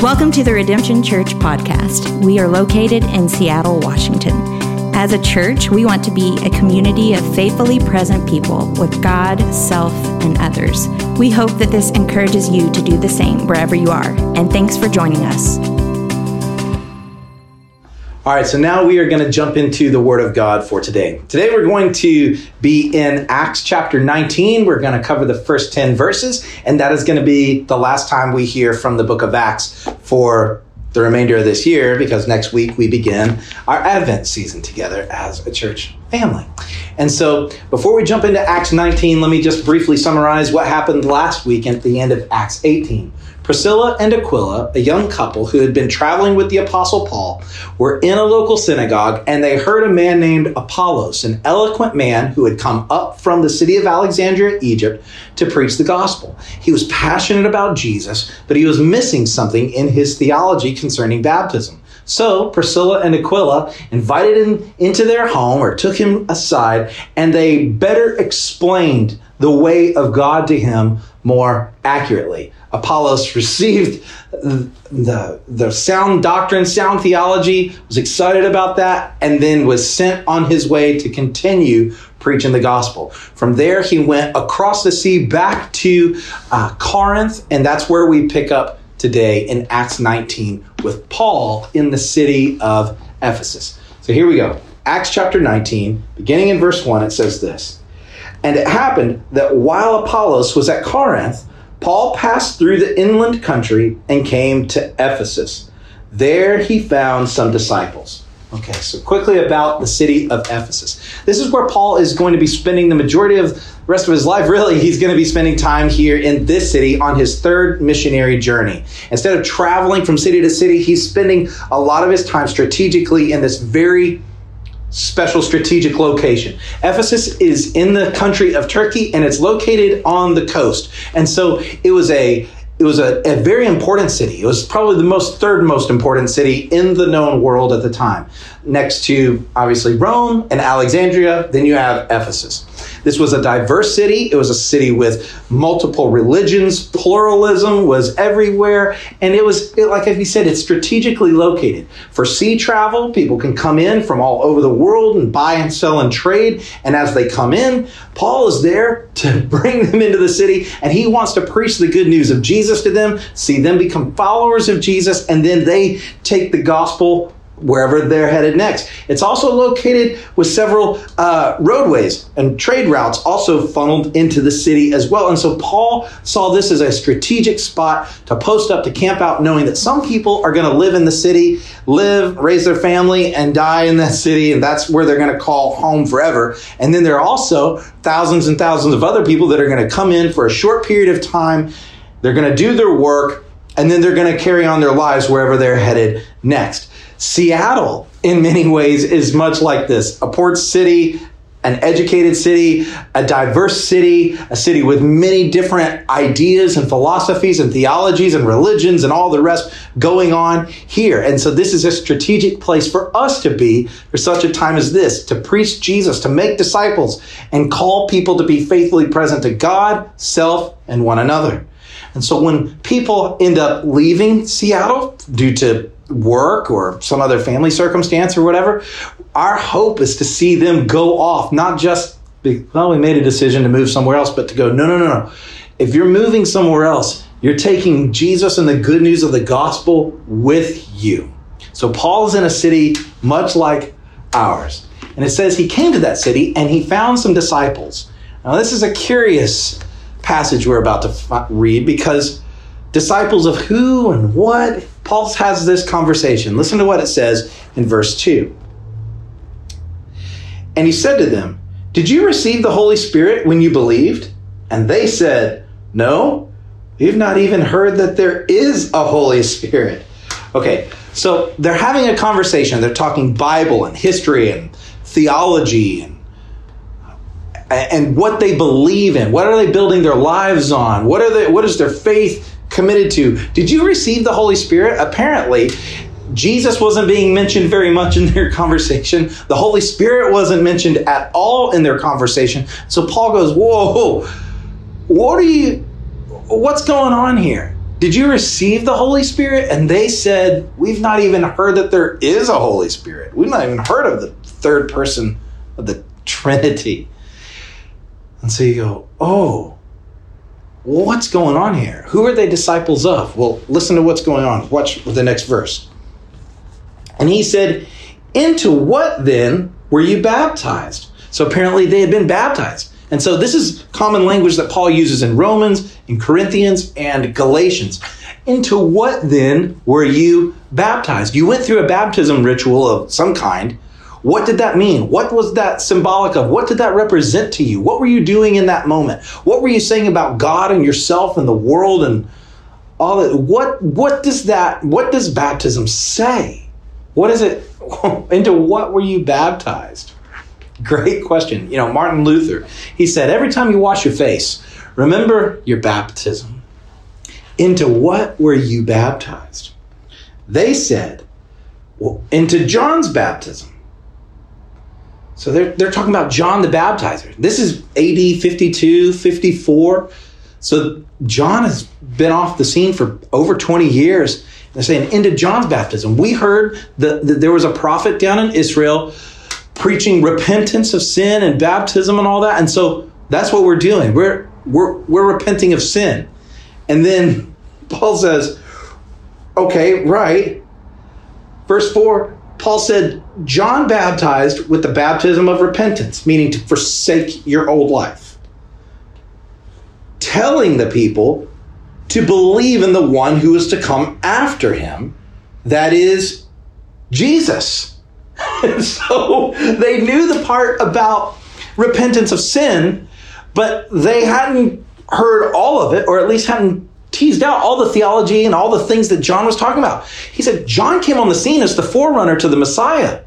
Welcome to the Redemption Church podcast. We are located in Seattle, Washington. As a church, we want to be a community of faithfully present people with God, self, and others. We hope that this encourages you to do the same wherever you are. And thanks for joining us. All right, so now we are going to jump into the Word of God for today. Today we're going to be in Acts chapter 19. We're going to cover the first 10 verses, and that is going to be the last time we hear from the book of Acts for the remainder of this year because next week we begin our Advent season together as a church family. And so before we jump into Acts 19, let me just briefly summarize what happened last week at the end of Acts 18. Priscilla and Aquila, a young couple who had been traveling with the Apostle Paul, were in a local synagogue and they heard a man named Apollos, an eloquent man who had come up from the city of Alexandria, Egypt, to preach the gospel. He was passionate about Jesus, but he was missing something in his theology concerning baptism. So Priscilla and Aquila invited him into their home or took him aside, and they better explained the way of God to him more accurately. Apollos received the, the sound doctrine, sound theology, was excited about that, and then was sent on his way to continue preaching the gospel. From there, he went across the sea back to uh, Corinth, and that's where we pick up today in Acts 19 with Paul in the city of Ephesus. So here we go. Acts chapter 19, beginning in verse 1, it says this And it happened that while Apollos was at Corinth, Paul passed through the inland country and came to Ephesus. There he found some disciples. Okay, so quickly about the city of Ephesus. This is where Paul is going to be spending the majority of the rest of his life. Really, he's going to be spending time here in this city on his third missionary journey. Instead of traveling from city to city, he's spending a lot of his time strategically in this very special strategic location. Ephesus is in the country of Turkey and it's located on the coast. And so it was a it was a, a, very important city. It was probably the most third most important city in the known world at the time. Next to obviously Rome and Alexandria, then you have Ephesus. This was a diverse city. It was a city with multiple religions. Pluralism was everywhere. And it was, it, like we said, it's strategically located. For sea travel, people can come in from all over the world and buy and sell and trade. And as they come in, Paul is there to bring them into the city. And he wants to preach the good news of Jesus to them, see them become followers of Jesus, and then they take the gospel wherever they're headed next. It's also located with several uh, roadways and trade routes also funneled into the city as well. And so Paul saw this as a strategic spot to post up, to camp out, knowing that some people are going to live in the city, live, raise their family, and die in that city. And that's where they're going to call home forever. And then there are also thousands and thousands of other people that are going to come in for a short period of time. They're going to do their work. And then they're going to carry on their lives wherever they're headed next. Seattle, in many ways, is much like this a port city, an educated city, a diverse city, a city with many different ideas and philosophies and theologies and religions and all the rest going on here. And so this is a strategic place for us to be for such a time as this, to preach Jesus, to make disciples, and call people to be faithfully present to God, self, and one another. And so when people end up leaving Seattle due to work or some other family circumstance or whatever, our hope is to see them go off, not just, be, well, we made a decision to move somewhere else, but to go, no, no, no, no. If you're moving somewhere else, you're taking Jesus and the good news of the gospel with you. So Paul's in a city much like ours. And it says he came to that city and he found some disciples. Now, this is a curious passage we're about to read because disciples of who and what Paul has this conversation. Listen to what it says in verse 2. And he said to them, Did you receive the Holy Spirit when you believed? And they said, No, we've not even heard that there is a Holy Spirit. Okay, so they're having a conversation. They're talking Bible and history and theology and and what they believe in. What are they building their lives on? What are they what is their faith committed to. Did you receive the Holy Spirit? Apparently, Jesus wasn't being mentioned very much in their conversation. The Holy Spirit wasn't mentioned at all in their conversation. So Paul goes, Whoa, what are you, what's going on here? Did you receive the Holy Spirit? And they said, We've not even heard that there is a Holy Spirit. We've not even heard of the third person of the Trinity. And so you go, Oh, what's going on here? Who are they disciples of? Well, listen to what's going on. Watch the next verse. And he said, Into what then were you baptized? So apparently they had been baptized. And so this is common language that Paul uses in Romans, in Corinthians, and Galatians. Into what then were you baptized? You went through a baptism ritual of some kind. What did that mean? What was that symbolic of? What did that represent to you? What were you doing in that moment? What were you saying about God and yourself and the world and all that? What what does that what does baptism say? What is it into what were you baptized? Great question. You know, Martin Luther, he said, every time you wash your face, remember your baptism. Into what were you baptized? They said, well, into John's baptism. So they're, they're talking about John the Baptizer. This is AD 52, 54. So John has been off the scene for over 20 years. They're saying, into John's baptism. We heard that, that there was a prophet down in Israel preaching repentance of sin and baptism and all that. And so that's what we're doing. We're we're we're repenting of sin. And then Paul says, okay, right. Verse 4, Paul said, John baptized with the baptism of repentance, meaning to forsake your old life. Telling the people to believe in the one who is to come after him, that is Jesus. so they knew the part about repentance of sin, but they hadn't heard all of it, or at least hadn't teased out all the theology and all the things that John was talking about. He said John came on the scene as the forerunner to the Messiah.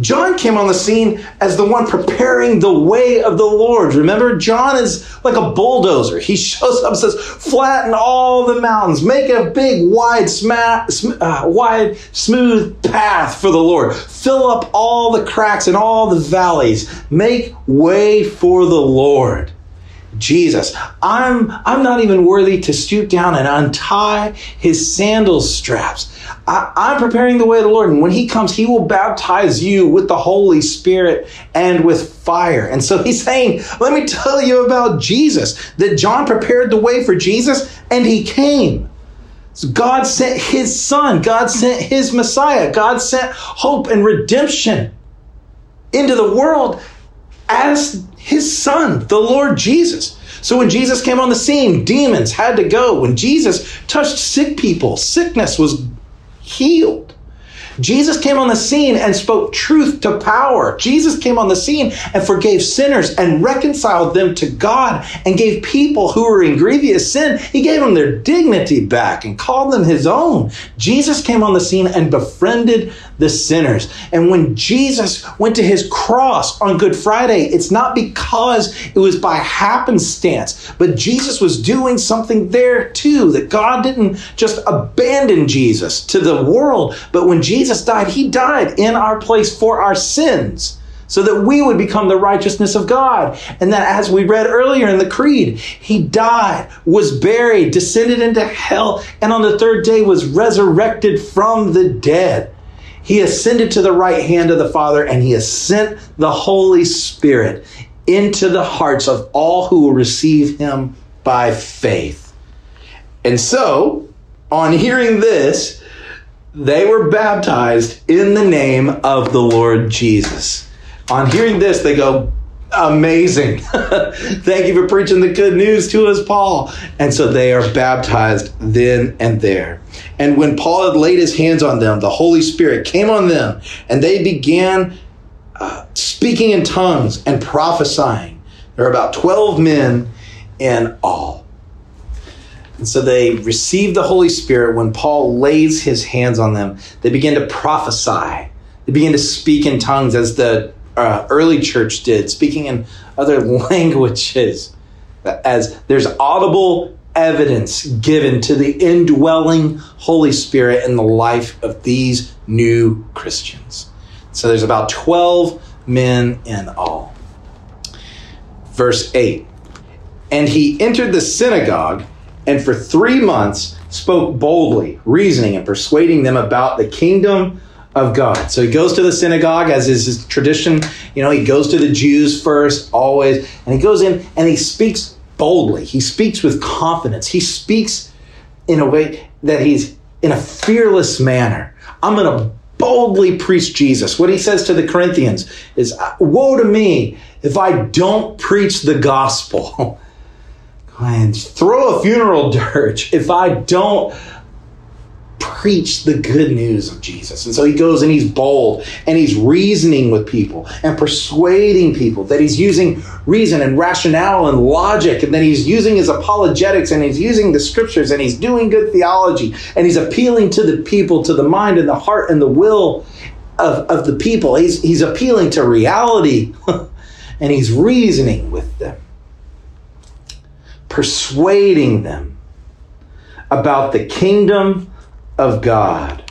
John came on the scene as the one preparing the way of the Lord. Remember, John is like a bulldozer. He shows up and says, flatten all the mountains, make a big, wide, sma- sm- uh, wide, smooth path for the Lord. Fill up all the cracks and all the valleys. Make way for the Lord. Jesus. I'm I'm not even worthy to stoop down and untie his sandal straps. I, am preparing the way of the Lord, and when he comes, he will baptize you with the Holy Spirit and with fire. And so he's saying, Let me tell you about Jesus, that John prepared the way for Jesus, and he came. So God sent his son, God sent his Messiah, God sent hope and redemption into the world as his son, the Lord Jesus. So when Jesus came on the scene, demons had to go. When Jesus touched sick people, sickness was healed. Jesus came on the scene and spoke truth to power. Jesus came on the scene and forgave sinners and reconciled them to God and gave people who were in grievous sin, he gave them their dignity back and called them his own. Jesus came on the scene and befriended the sinners. And when Jesus went to his cross on Good Friday, it's not because it was by happenstance, but Jesus was doing something there too, that God didn't just abandon Jesus to the world, but when Jesus died, he died in our place for our sins so that we would become the righteousness of God. And that as we read earlier in the creed, he died, was buried, descended into hell, and on the third day was resurrected from the dead. He ascended to the right hand of the Father and he has sent the Holy Spirit into the hearts of all who will receive him by faith. And so, on hearing this, they were baptized in the name of the Lord Jesus. On hearing this, they go, Amazing. Thank you for preaching the good news to us, Paul. And so they are baptized then and there. And when Paul had laid his hands on them, the Holy Spirit came on them, and they began uh, speaking in tongues and prophesying. There are about 12 men in all. And so they receive the Holy Spirit when Paul lays his hands on them. They begin to prophesy. They begin to speak in tongues as the uh, early church did, speaking in other languages. As there's audible evidence given to the indwelling Holy Spirit in the life of these new Christians. So there's about 12 men in all. Verse 8 And he entered the synagogue and for three months spoke boldly, reasoning and persuading them about the kingdom of God. So he goes to the synagogue, as is his tradition. You know, he goes to the Jews first, always, and he goes in and he speaks boldly. He speaks with confidence. He speaks in a way that he's in a fearless manner. I'm going to boldly preach Jesus. What he says to the Corinthians is, uh, Woe to me if I don't preach the gospel. and throw a funeral dirge if I don't preach the good news of Jesus. And so he goes and he's bold and he's reasoning with people and persuading people that he's using reason and rationale and logic and then he's using his apologetics and he's using the scriptures and he's doing good theology and he's appealing to the people, to the mind and the heart and the will of, of the people. He's, he's appealing to reality and he's reasoning with them, persuading them about the kingdom of God.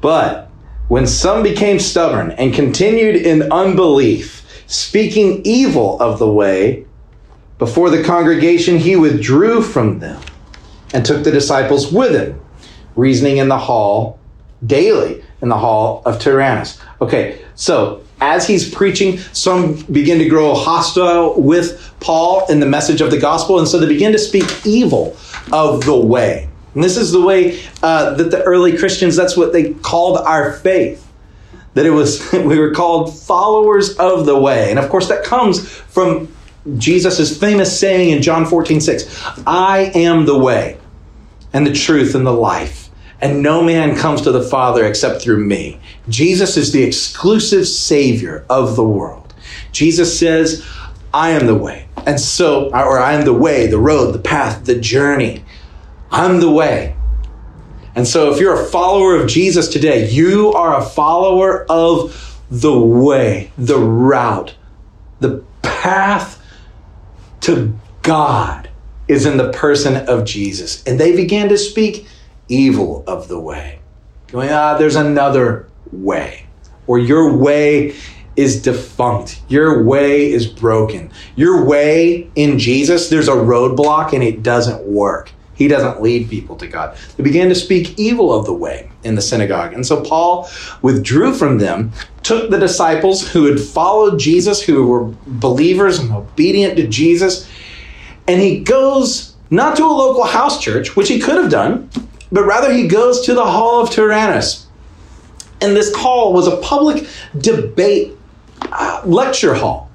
But when some became stubborn and continued in unbelief, speaking evil of the way, before the congregation he withdrew from them and took the disciples with him, reasoning in the hall daily in the hall of Tyrannus. Okay, so as he's preaching, some begin to grow hostile with Paul in the message of the gospel, and so they begin to speak evil of the way. And this is the way uh, that the early Christians, that's what they called our faith. That it was, we were called followers of the way. And of course, that comes from Jesus' famous saying in John 14, 6, I am the way and the truth and the life. And no man comes to the Father except through me. Jesus is the exclusive Savior of the world. Jesus says, I am the way. And so, or I am the way, the road, the path, the journey. I'm the way. And so, if you're a follower of Jesus today, you are a follower of the way, the route, the path to God is in the person of Jesus. And they began to speak evil of the way, going, ah, there's another way, or your way is defunct. Your way is broken. Your way in Jesus, there's a roadblock and it doesn't work. He doesn't lead people to God. They began to speak evil of the way in the synagogue. And so Paul withdrew from them, took the disciples who had followed Jesus, who were believers and obedient to Jesus, and he goes not to a local house church, which he could have done, but rather he goes to the hall of Tyrannus. And this hall was a public debate uh, lecture hall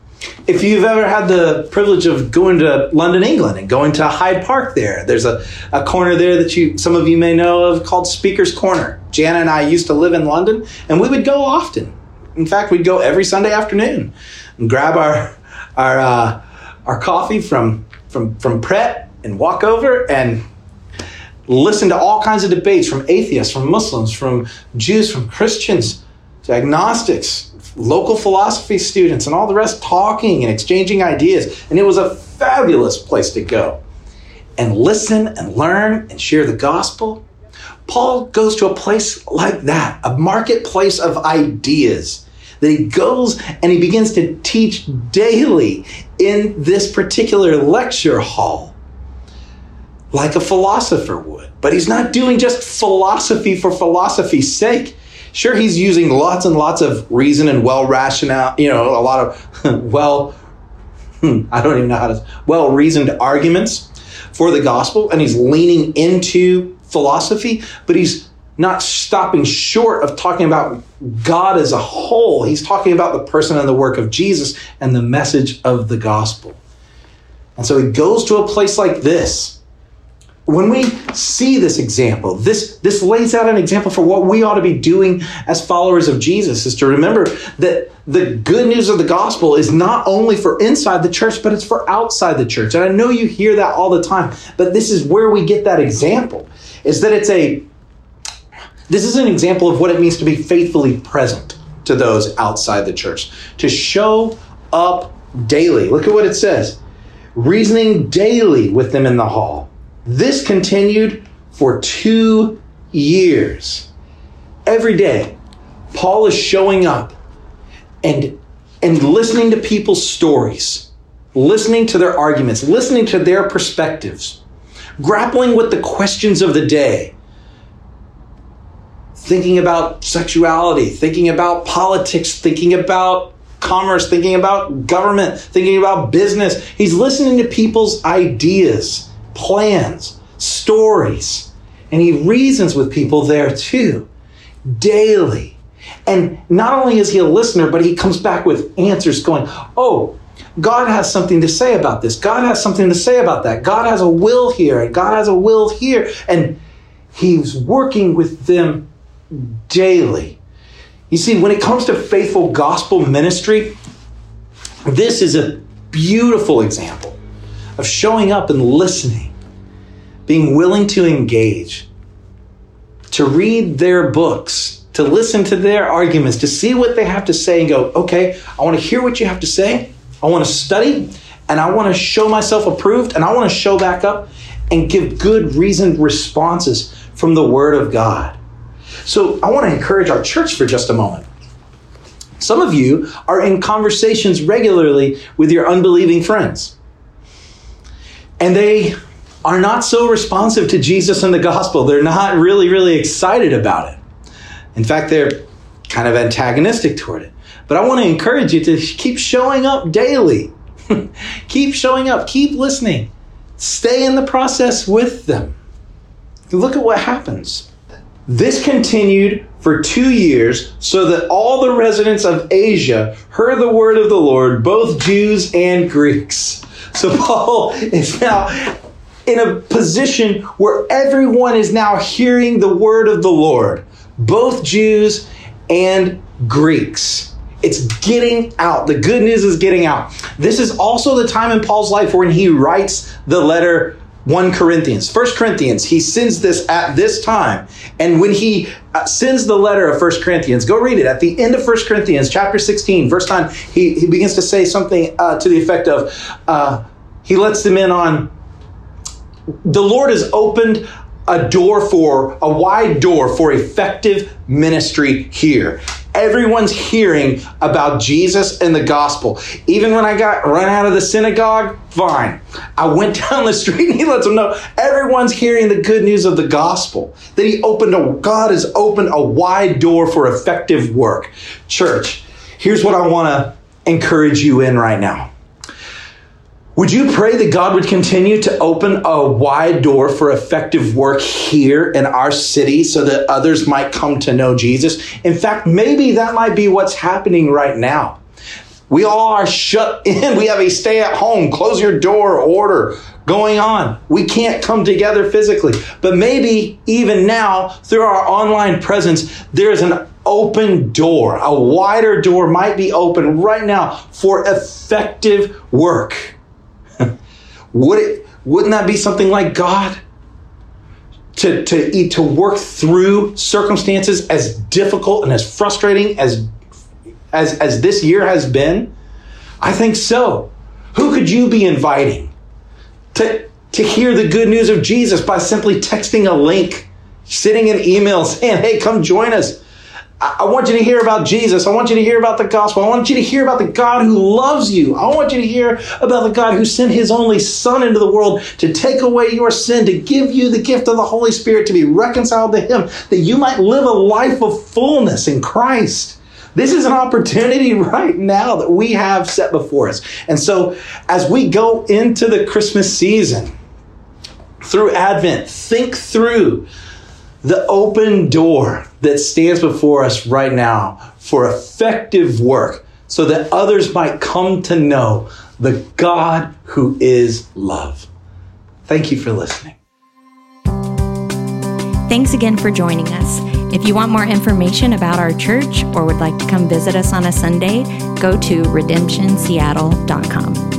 if you've ever had the privilege of going to London, England, and going to Hyde Park, there, there's a, a corner there that you some of you may know of called Speaker's Corner. Jana and I used to live in London, and we would go often. In fact, we'd go every Sunday afternoon and grab our our uh, our coffee from from from Pret and walk over and listen to all kinds of debates from atheists, from Muslims, from Jews, from Christians, to agnostics, local philosophy students and all the rest talking and exchanging ideas. And it was a fabulous place to go and listen and learn and share the gospel. Paul goes to a place like that, a marketplace of ideas. That he goes and he begins to teach daily in this particular lecture hall, like a philosopher would. But he's not doing just philosophy for philosophy's sake. Sure, he's using lots and lots of reason and well rationale, you know, a lot of well, hmm, I don't even know how to, well reasoned arguments for the gospel, and he's leaning into philosophy, but he's not stopping short of talking about God as a whole. He's talking about the person and the work of Jesus and the message of the gospel. And so he goes to a place like this when we see this example, this, this lays out an example for what we ought to be doing as followers of Jesus is to remember that the good news of the gospel is not only for inside the church, but it's for outside the church. And I know you hear that all the time, but this is where we get that example is that it's a, this is an example of what it means to be faithfully present to those outside the church, to show up daily. Look at what it says reasoning daily with them in the hall this continued for two years. Every day, Paul is showing up and, and listening to people's stories, listening to their arguments, listening to their perspectives, grappling with the questions of the day, thinking about sexuality, thinking about politics, thinking about commerce, thinking about government, thinking about business. He's listening to people's ideas, plans, stories, and he reasons with people there too, daily. And not only is he a listener, but he comes back with answers going, Oh, God has something to say about this. God has something to say about that. God has a will here, and God has a will here. And he's working with them daily. You see, when it comes to faithful gospel ministry, this is a beautiful example of showing up and listening, being willing to engage, to read their books, to listen to their arguments, to see what they have to say and go, okay, I want to hear what you have to say. I want to study and I want to show myself approved and I want to show back up and give good reasoned responses from the Word of God. So I want to encourage our church for just a moment. Some of you are in conversations regularly with your unbelieving friends, and they are not so responsive to Jesus and the gospel. They're not really, really excited about it. In fact, they're kind of antagonistic toward it. But I want to encourage you to keep showing up daily. keep showing up, keep listening, stay in the process with them. Look at what happens. This continued for two years, so that all the residents of Asia heard the word of the Lord, both Jews and Greeks. So Paul is now in a position where everyone is now hearing the word of the Lord, both Jews and Greeks. It's getting out. The good news is getting out. This is also the time in Paul's life when he writes the letter 1 Corinthians. First Corinthians, he sends this at this time. And when he uh, sends the letter of First Corinthians, go read it. At the end of First Corinthians, chapter 16, verse 9, he, he begins to say something uh, to the effect of, uh, he lets them in on, the Lord has opened a door for, a wide door for effective ministry here everyone's hearing about Jesus and the gospel. Even when I got run out of the synagogue, fine. I went down the street and he lets them know everyone's hearing the good news of the gospel. That he opened a, God has opened a wide door for effective work. Church, here's what I want to encourage you in right now. Would you pray that God would continue to open a wide door for effective work here in our city so that others might come to know Jesus? In fact, maybe that might be what's happening right now. We all are shut in. We have a stay at home, close your door order going on. We can't come together physically. But maybe even now, through our online presence, there's an open door. A wider door might be open right now for effective work. Would it, wouldn't that be something like God? To, to, to work through circumstances as difficult and as frustrating as, as, as this year has been? I think so. Who could you be inviting to, to hear the good news of Jesus by simply texting a link, sitting in email saying, hey, come join us? I want you to hear about Jesus. I want you to hear about the gospel. I want you to hear about the God who loves you. I want you to hear about the God who sent his only Son into the world to take away your sin, to give you the gift of the Holy Spirit, to be reconciled to him, that you might live a life of fullness in Christ. This is an opportunity right now that we have set before us. And so, as we go into the Christmas season, through Advent, think through the open door that stands before us right now for effective work so that others might come to know the God who is love. Thank you for listening. Thanks again for joining us. If you want more information about our church or would like to come visit us on a Sunday, go to redemptionseattle.com.